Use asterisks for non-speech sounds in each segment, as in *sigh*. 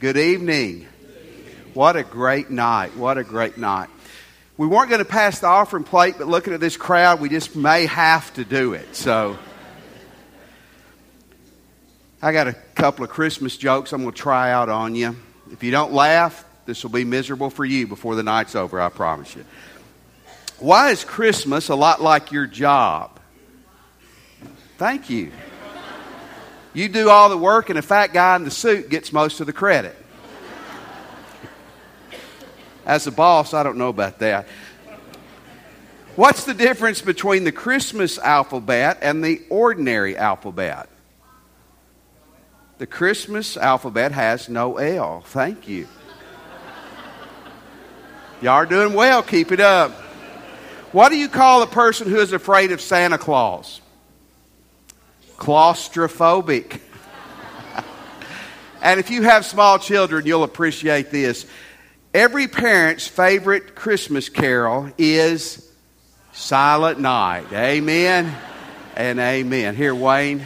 Good evening. What a great night. What a great night. We weren't going to pass the offering plate, but looking at this crowd, we just may have to do it. So I got a couple of Christmas jokes I'm going to try out on you. If you don't laugh, this will be miserable for you before the night's over, I promise you. Why is Christmas a lot like your job? Thank you. You do all the work, and a fat guy in the suit gets most of the credit. As a boss, I don't know about that. What's the difference between the Christmas alphabet and the ordinary alphabet? The Christmas alphabet has no L. Thank you. Y'all are doing well. Keep it up. What do you call a person who is afraid of Santa Claus? Claustrophobic. *laughs* and if you have small children, you'll appreciate this. Every parent's favorite Christmas carol is Silent Night. Amen and amen. Here, Wayne,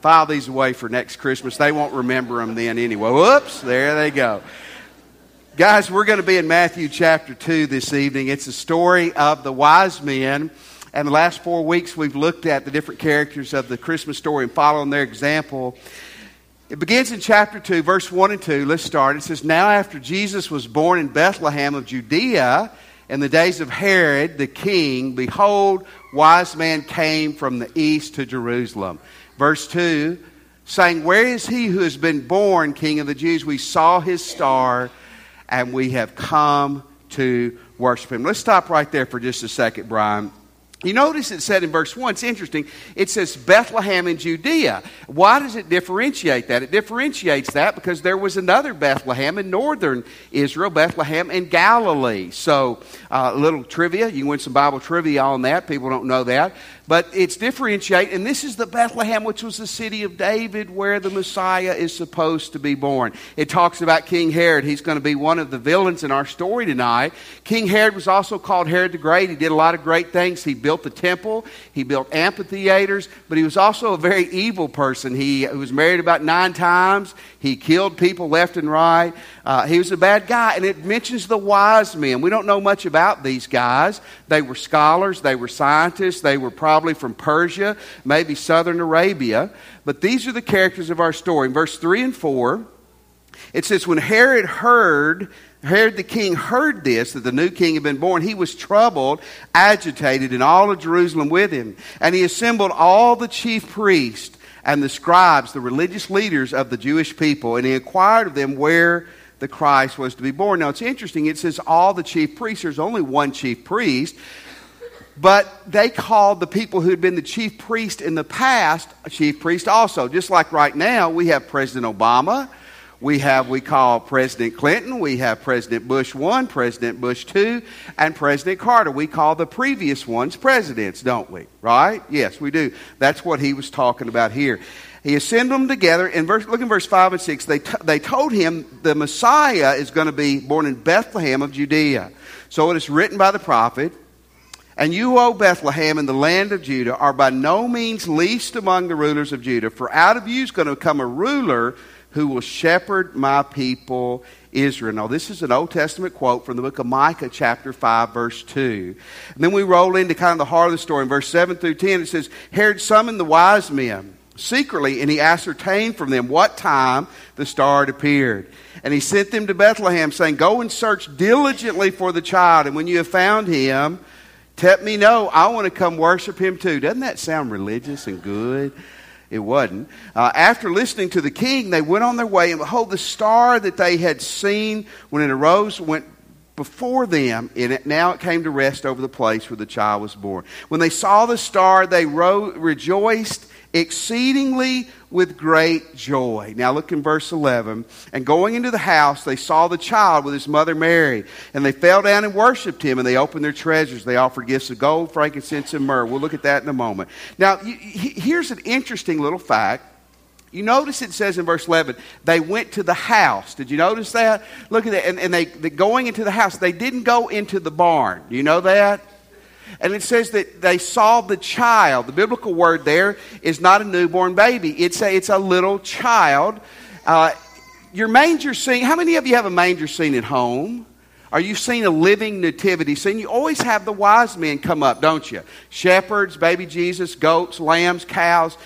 file these away for next Christmas. They won't remember them then anyway. Whoops, there they go. Guys, we're going to be in Matthew chapter 2 this evening. It's a story of the wise men and the last four weeks, we've looked at the different characters of the Christmas story and following their example. It begins in chapter 2, verse 1 and 2. Let's start. It says, Now after Jesus was born in Bethlehem of Judea, in the days of Herod the king, behold, wise men came from the east to Jerusalem. Verse 2, saying, Where is he who has been born king of the Jews? We saw his star, and we have come to worship him. Let's stop right there for just a second, Brian. You notice it said in verse 1, it's interesting. It says Bethlehem in Judea. Why does it differentiate that? It differentiates that because there was another Bethlehem in northern Israel, Bethlehem in Galilee. So, uh, a little trivia. You win some Bible trivia on that. People don't know that. But it's differentiate, and this is the Bethlehem, which was the city of David where the Messiah is supposed to be born. It talks about King Herod. He's going to be one of the villains in our story tonight. King Herod was also called Herod the Great. He did a lot of great things. He built the temple, he built amphitheaters, but he was also a very evil person. He was married about nine times, he killed people left and right. Uh, he was a bad guy, and it mentions the wise men. We don't know much about these guys. They were scholars, they were scientists, they were probably from Persia, maybe southern Arabia. But these are the characters of our story. In verse 3 and 4, it says, When Herod heard, Herod the king heard this, that the new king had been born, he was troubled, agitated, and all of Jerusalem with him. And he assembled all the chief priests and the scribes, the religious leaders of the Jewish people, and he inquired of them where the Christ was to be born. Now it's interesting, it says all the chief priests, there's only one chief priest, but they called the people who had been the chief priest in the past chief priest also. Just like right now, we have President Obama, we have, we call President Clinton, we have President Bush 1, President Bush 2, and President Carter. We call the previous ones presidents, don't we? Right? Yes, we do. That's what he was talking about here. He assembled them together. In verse, look in verse 5 and 6. They, t- they told him the Messiah is going to be born in Bethlehem of Judea. So it is written by the prophet, And you, O Bethlehem, in the land of Judah, are by no means least among the rulers of Judah, for out of you is going to come a ruler who will shepherd my people Israel. Now, this is an Old Testament quote from the book of Micah, chapter 5, verse 2. And then we roll into kind of the heart of the story. In verse 7 through 10, it says, Herod summoned the wise men secretly, and he ascertained from them what time the star had appeared. And he sent them to Bethlehem, saying, Go and search diligently for the child, and when you have found him, let me know. I want to come worship him too. Doesn't that sound religious and good? It wasn't. Uh, after listening to the king, they went on their way, and behold, the star that they had seen when it arose went before them, and it, now it came to rest over the place where the child was born. When they saw the star, they ro- rejoiced exceedingly with great joy. Now look in verse 11. And going into the house, they saw the child with his mother Mary. And they fell down and worshiped him, and they opened their treasures. They offered gifts of gold, frankincense, and myrrh. We'll look at that in a moment. Now, here's an interesting little fact. You notice it says in verse 11, they went to the house. Did you notice that? Look at that. And, and they, they going into the house, they didn't go into the barn. Do you know that? And it says that they saw the child. The biblical word there is not a newborn baby, it's a, it's a little child. Uh, your manger scene, how many of you have a manger scene at home? Are you seeing a living nativity scene? You always have the wise men come up, don't you? Shepherds, baby Jesus, goats, lambs, cows.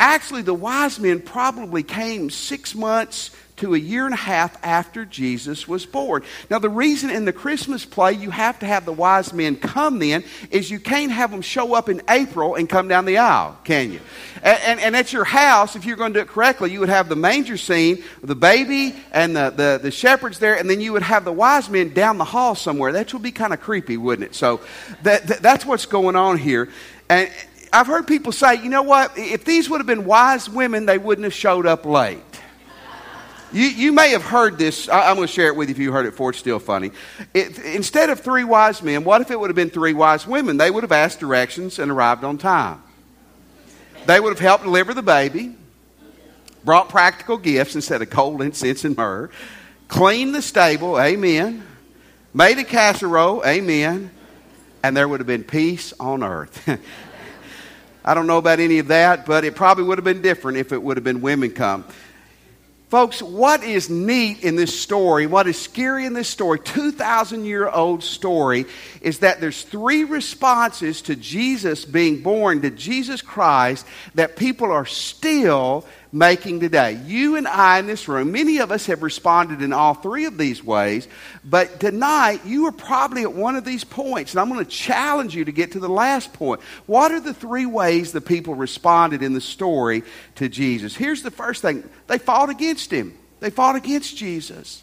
Actually, the wise men probably came six months to a year and a half after Jesus was born. Now, the reason in the Christmas play you have to have the wise men come then is you can't have them show up in April and come down the aisle, can you? And, and, and at your house, if you're going to do it correctly, you would have the manger scene, the baby and the, the, the shepherds there, and then you would have the wise men down the hall somewhere. That would be kind of creepy, wouldn't it? So that, that, that's what's going on here. And I've heard people say, you know what? If these would have been wise women, they wouldn't have showed up late. You, you may have heard this. I, am going to share it with you if you heard it before. It's still funny. It, instead of three wise men, what if it would have been three wise women? They would have asked directions and arrived on time. They would have helped deliver the baby, brought practical gifts instead of gold, incense, and myrrh, cleaned the stable, amen, made a casserole, amen, and there would have been peace on earth. *laughs* I don't know about any of that, but it probably would have been different if it would have been women come. Folks, what is neat in this story, what is scary in this story, 2,000 year old story, is that there's three responses to Jesus being born, to Jesus Christ, that people are still making today. You and I in this room, many of us have responded in all three of these ways, but tonight you are probably at one of these points, and I'm going to challenge you to get to the last point. What are the three ways the people responded in the story to Jesus? Here's the first thing they fought against him, they fought against Jesus.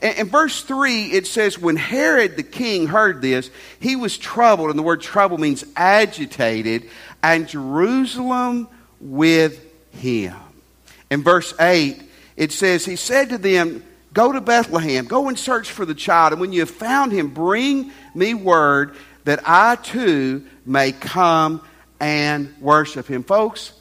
In verse 3, it says, When Herod the king heard this, he was troubled, and the word trouble means agitated, and Jerusalem with him. In verse 8, it says, He said to them, Go to Bethlehem, go and search for the child, and when you have found him, bring me word that I too may come and worship him. Folks,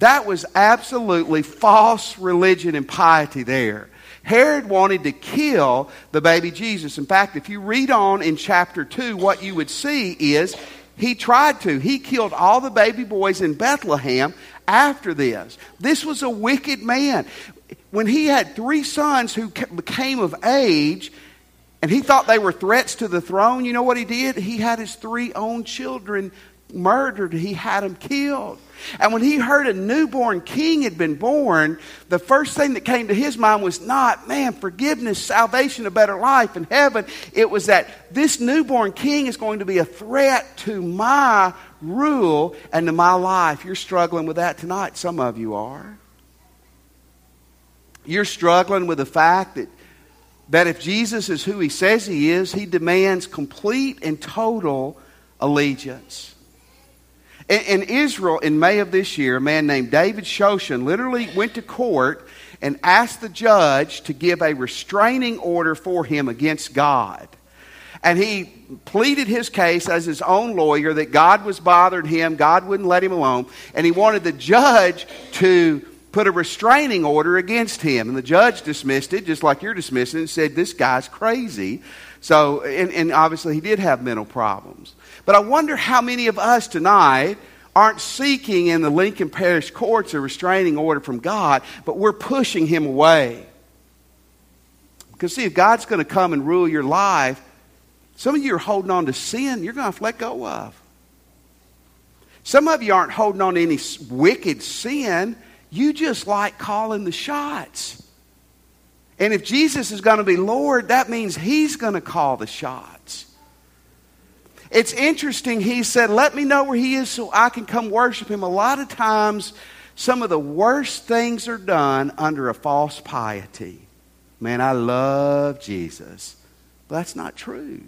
that was absolutely false religion and piety there. Herod wanted to kill the baby Jesus. In fact, if you read on in chapter 2, what you would see is he tried to. He killed all the baby boys in Bethlehem after this. This was a wicked man. When he had three sons who became of age, and he thought they were threats to the throne, you know what he did? He had his three own children murdered, he had them killed. And when he heard a newborn king had been born, the first thing that came to his mind was not, man, forgiveness, salvation, a better life in heaven. It was that this newborn king is going to be a threat to my rule and to my life. You're struggling with that tonight. Some of you are. You're struggling with the fact that, that if Jesus is who he says he is, he demands complete and total allegiance. In, Israel, in May of this year, a man named David Shoshan literally went to court and asked the judge to give a restraining order for him against God. And he pleaded his case as his own lawyer that God was bothering him, God wouldn't let him alone, and he wanted the judge to put a restraining order against him. And the judge dismissed it, just like you're dismissing it, and said, This guy's crazy. So, and, and obviously he did have mental problems. But I wonder how many of us tonight aren't seeking in the Lincoln Parish courts a restraining order from God, but we're pushing him away. Because, see, if God's going to come and rule your life, some of you are holding on to sin you're going to have to let go of. Some of you aren't holding on to any wicked sin. You just like calling the shots. And if Jesus is going to be Lord, that means He's going to call the shots. It's interesting, he said, Let me know where he is so I can come worship him. A lot of times, some of the worst things are done under a false piety. Man, I love Jesus. But that's not true.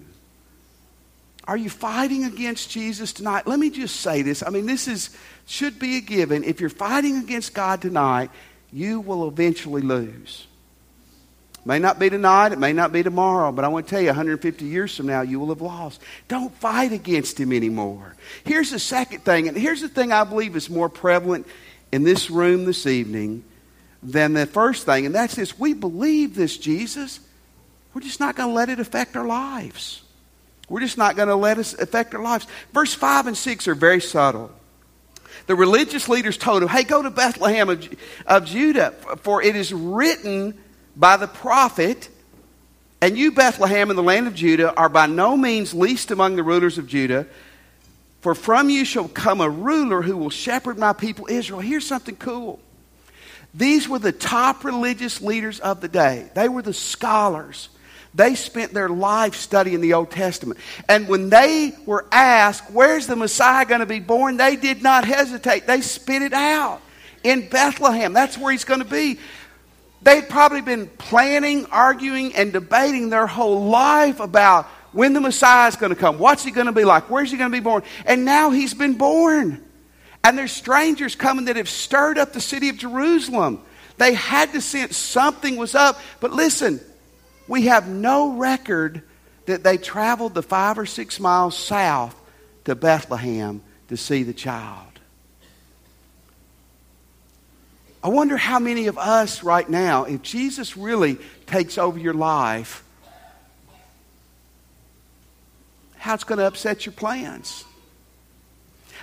Are you fighting against Jesus tonight? Let me just say this. I mean, this is should be a given. If you're fighting against God tonight, you will eventually lose. May not be tonight, it may not be tomorrow, but I want to tell you, 150 years from now, you will have lost. Don't fight against him anymore. Here's the second thing, and here's the thing I believe is more prevalent in this room this evening than the first thing, and that's this we believe this, Jesus. We're just not going to let it affect our lives. We're just not going to let it affect our lives. Verse 5 and 6 are very subtle. The religious leaders told him, Hey, go to Bethlehem of, of Judah, for it is written by the prophet, and you, Bethlehem, in the land of Judah, are by no means least among the rulers of Judah. For from you shall come a ruler who will shepherd my people Israel. Here's something cool. These were the top religious leaders of the day, they were the scholars. They spent their life studying the Old Testament. And when they were asked, Where's the Messiah going to be born? they did not hesitate. They spit it out in Bethlehem. That's where he's going to be. They'd probably been planning, arguing, and debating their whole life about when the Messiah is going to come. What's he going to be like? Where's he going to be born? And now he's been born. And there's strangers coming that have stirred up the city of Jerusalem. They had to sense something was up. But listen, we have no record that they traveled the five or six miles south to Bethlehem to see the child. I wonder how many of us right now, if Jesus really takes over your life, how it's going to upset your plans.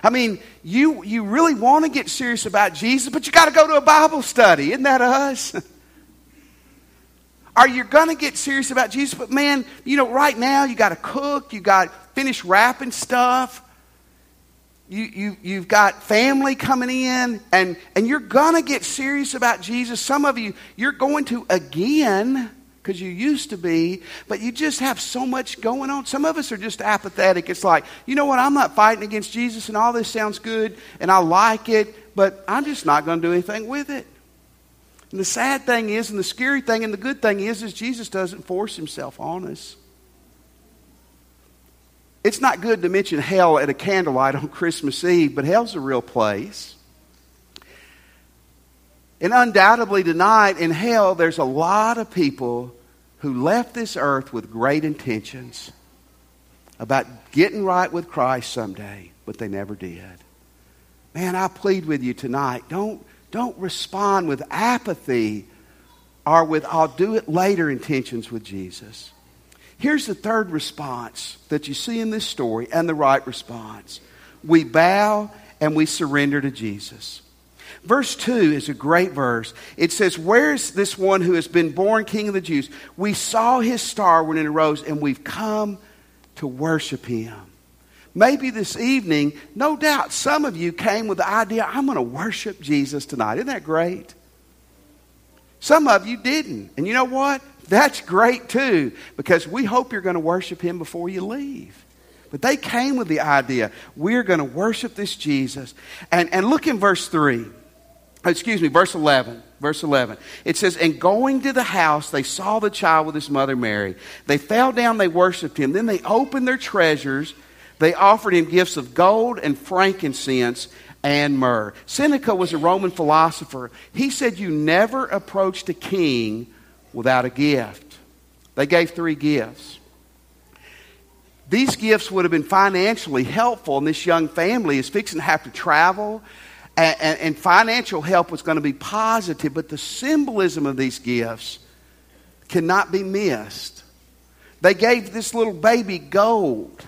I mean, you, you really want to get serious about Jesus, but you got to go to a Bible study. Isn't that us? *laughs* Are you going to get serious about Jesus? But man, you know, right now you got to cook, you got to finish wrapping stuff. You, you, you've got family coming in, and, and you're going to get serious about Jesus. Some of you, you're going to again because you used to be, but you just have so much going on. Some of us are just apathetic. It's like, you know what, I'm not fighting against Jesus, and all this sounds good, and I like it, but I'm just not going to do anything with it. And the sad thing is, and the scary thing, and the good thing is, is Jesus doesn't force himself on us. It's not good to mention hell at a candlelight on Christmas Eve, but hell's a real place. And undoubtedly, tonight in hell, there's a lot of people who left this earth with great intentions about getting right with Christ someday, but they never did. Man, I plead with you tonight don't, don't respond with apathy or with I'll do it later intentions with Jesus. Here's the third response that you see in this story and the right response we bow and we surrender to Jesus. Verse 2 is a great verse. It says, Where's this one who has been born king of the Jews? We saw his star when it arose, and we've come to worship him. Maybe this evening, no doubt, some of you came with the idea, I'm going to worship Jesus tonight. Isn't that great? Some of you didn't. And you know what? That's great too, because we hope you're going to worship him before you leave. But they came with the idea, we're going to worship this Jesus. And, and look in verse 3 excuse me, verse 11. Verse 11. It says, And going to the house, they saw the child with his mother Mary. They fell down, they worshiped him. Then they opened their treasures. They offered him gifts of gold and frankincense and myrrh. Seneca was a Roman philosopher. He said, You never approached a king without a gift. They gave three gifts. These gifts would have been financially helpful, and this young family is fixing to have to travel and, and, and financial help was going to be positive, but the symbolism of these gifts cannot be missed. They gave this little baby gold.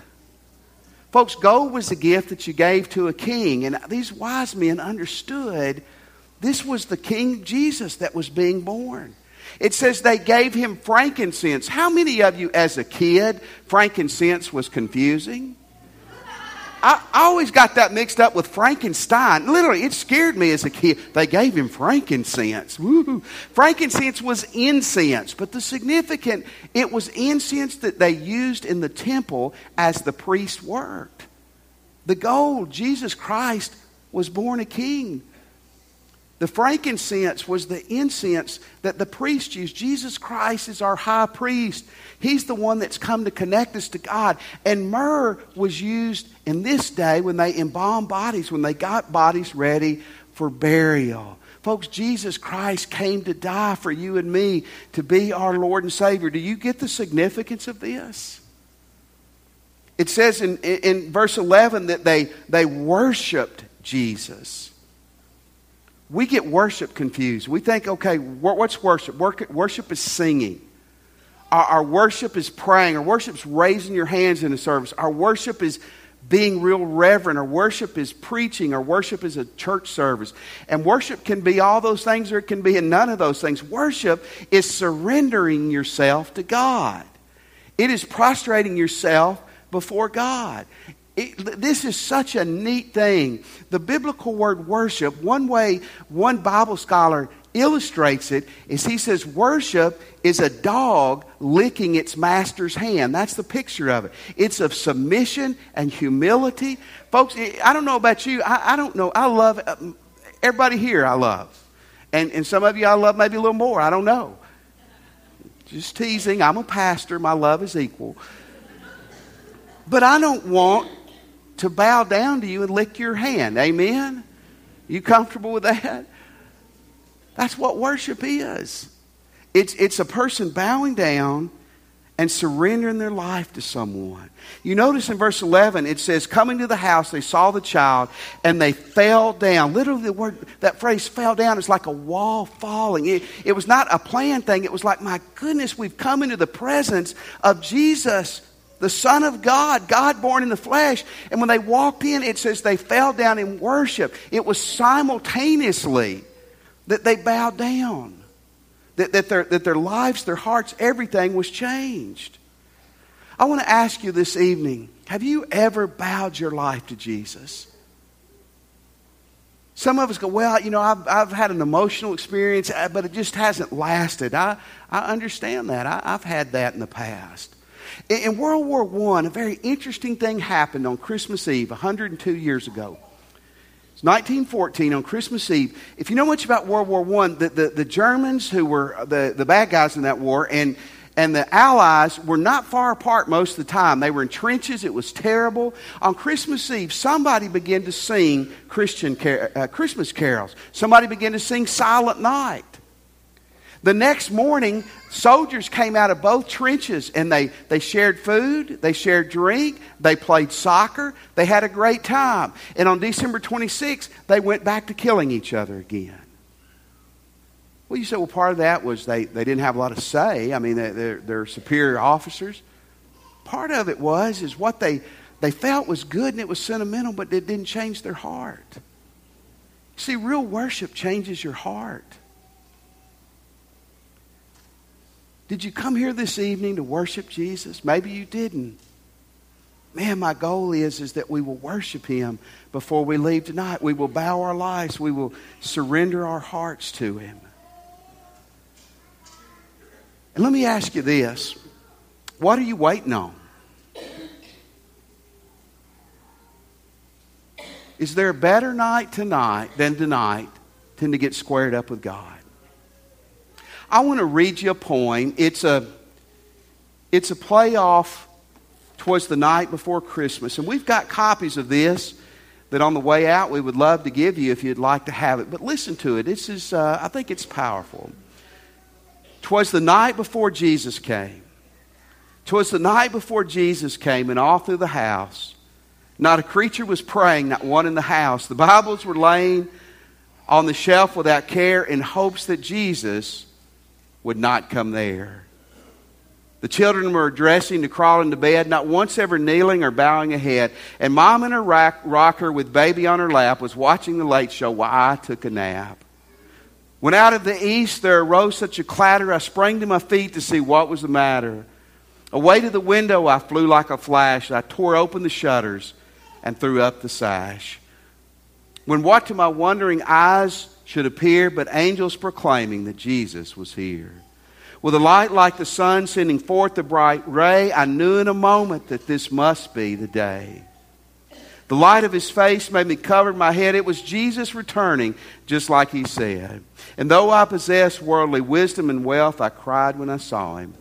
Folks, gold was the gift that you gave to a king, and these wise men understood this was the King Jesus that was being born. It says they gave him frankincense. How many of you, as a kid, frankincense was confusing? I, I, always got that mixed up with Frankenstein. Literally, it scared me as a kid. They gave him frankincense. Woo. Frankincense was incense, but the significant, it was incense that they used in the temple as the priest worked. The gold, Jesus Christ was born a king. The frankincense was the incense that the priest used. Jesus Christ is our high priest. He's the one that's come to connect us to God. And myrrh was used in this day when they embalmed bodies, when they got bodies ready for burial. Folks, Jesus Christ came to die for you and me to be our Lord and Savior. Do you get the significance of this? It says in, in verse 11 that they, they worshiped Jesus we get worship confused. We think, okay, what's worship? Worship is singing. Our, our worship is praying. Our worship is raising your hands in the service. Our worship is being real reverent, Our worship is preaching, or worship is a church service. And worship can be all those things, or it can be in none of those things. Worship is surrendering yourself to God, it is prostrating yourself before God. It, this is such a neat thing. The biblical word worship, one way one Bible scholar illustrates it is he says worship is a dog licking its master's hand. That's the picture of it. It's of submission and humility. Folks, I don't know about you. I, I don't know. I love uh, everybody here, I love. And, and some of you I love maybe a little more. I don't know. Just teasing. I'm a pastor. My love is equal. But I don't want to bow down to you and lick your hand. Amen? You comfortable with that? That's what worship is. It's, it's a person bowing down and surrendering their life to someone. You notice in verse 11, it says, Coming to the house, they saw the child and they fell down. Literally, the word, that phrase fell down is like a wall falling. It, it was not a planned thing. It was like, My goodness, we've come into the presence of Jesus the Son of God, God born in the flesh. And when they walked in, it says they fell down in worship. It was simultaneously that they bowed down, that, that, their, that their lives, their hearts, everything was changed. I want to ask you this evening have you ever bowed your life to Jesus? Some of us go, well, you know, I've, I've had an emotional experience, uh, but it just hasn't lasted. I, I understand that. I, I've had that in the past. In World War I, a very interesting thing happened on Christmas Eve 102 years ago. It's 1914 on Christmas Eve. If you know much about World War I, the, the, the Germans, who were the, the bad guys in that war, and, and the Allies were not far apart most of the time. They were in trenches. It was terrible. On Christmas Eve, somebody began to sing Christian car- uh, Christmas carols. Somebody began to sing Silent Night. The next morning, soldiers came out of both trenches and they, they shared food, they shared drink, they played soccer, they had a great time. And on December 26th, they went back to killing each other again. Well, you say, well, part of that was they, they didn't have a lot of say. I mean, they're, they're superior officers. Part of it was is what they, they felt was good and it was sentimental, but it didn't change their heart. See, real worship changes your heart. Did you come here this evening to worship Jesus? Maybe you didn't. Man, my goal is, is that we will worship Him before we leave tonight. We will bow our lives. We will surrender our hearts to Him. And let me ask you this what are you waiting on? Is there a better night tonight than tonight than to get squared up with God? I want to read you a poem. It's a, it's a playoff towards the night before Christmas. And we've got copies of this that on the way out we would love to give you if you'd like to have it. But listen to it. This is, uh, I think it's powerful. Twas the night before Jesus came. Twas the night before Jesus came, and all through the house, not a creature was praying, not one in the house. The Bibles were laying on the shelf without care in hopes that Jesus would not come there. The children were dressing to crawl into bed, not once ever kneeling or bowing a head. And mom in her rock, rocker with baby on her lap was watching the late show while I took a nap. When out of the east there arose such a clatter, I sprang to my feet to see what was the matter. Away to the window I flew like a flash. I tore open the shutters and threw up the sash. When what to my wondering eyes should appear, but angels proclaiming that Jesus was here. With a light like the sun sending forth the bright ray, I knew in a moment that this must be the day. The light of his face made me cover my head. It was Jesus returning, just like he said. And though I possessed worldly wisdom and wealth, I cried when I saw him,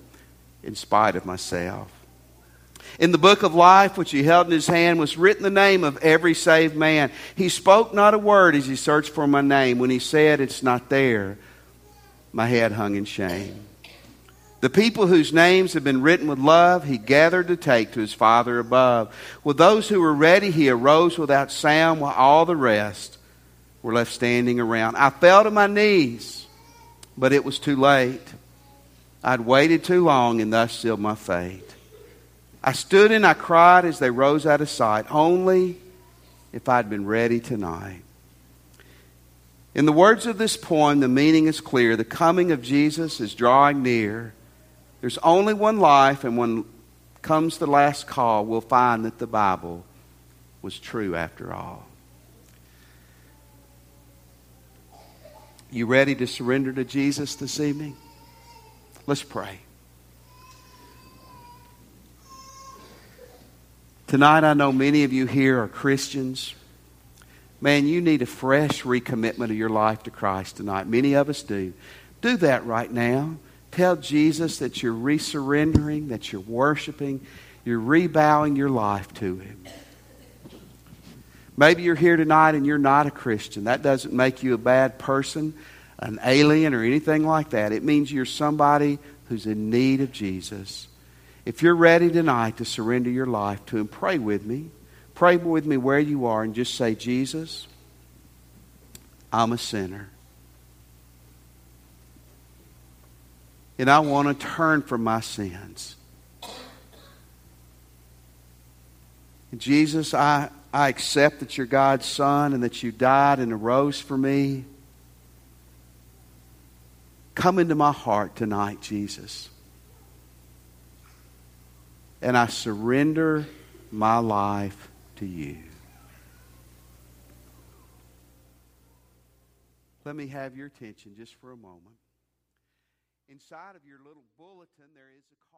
in spite of myself. In the book of life, which he held in his hand, was written the name of every saved man. He spoke not a word as he searched for my name. When he said, It's not there, my head hung in shame. The people whose names had been written with love, he gathered to take to his Father above. With those who were ready, he arose without sound, while all the rest were left standing around. I fell to my knees, but it was too late. I'd waited too long and thus sealed my fate. I stood and I cried as they rose out of sight, only if I'd been ready tonight. In the words of this poem, the meaning is clear. The coming of Jesus is drawing near. There's only one life, and when comes the last call, we'll find that the Bible was true after all. You ready to surrender to Jesus this evening? Let's pray. Tonight, I know many of you here are Christians. Man, you need a fresh recommitment of your life to Christ tonight. Many of us do. Do that right now. Tell Jesus that you're resurrendering, that you're worshiping, you're rebowing your life to Him. Maybe you're here tonight and you're not a Christian. That doesn't make you a bad person, an alien, or anything like that. It means you're somebody who's in need of Jesus. If you're ready tonight to surrender your life to Him, pray with me. Pray with me where you are and just say, Jesus, I'm a sinner. And I want to turn from my sins. Jesus, I, I accept that you're God's Son and that you died and arose for me. Come into my heart tonight, Jesus and I surrender my life to you. Let me have your attention just for a moment. Inside of your little bulletin, there is a.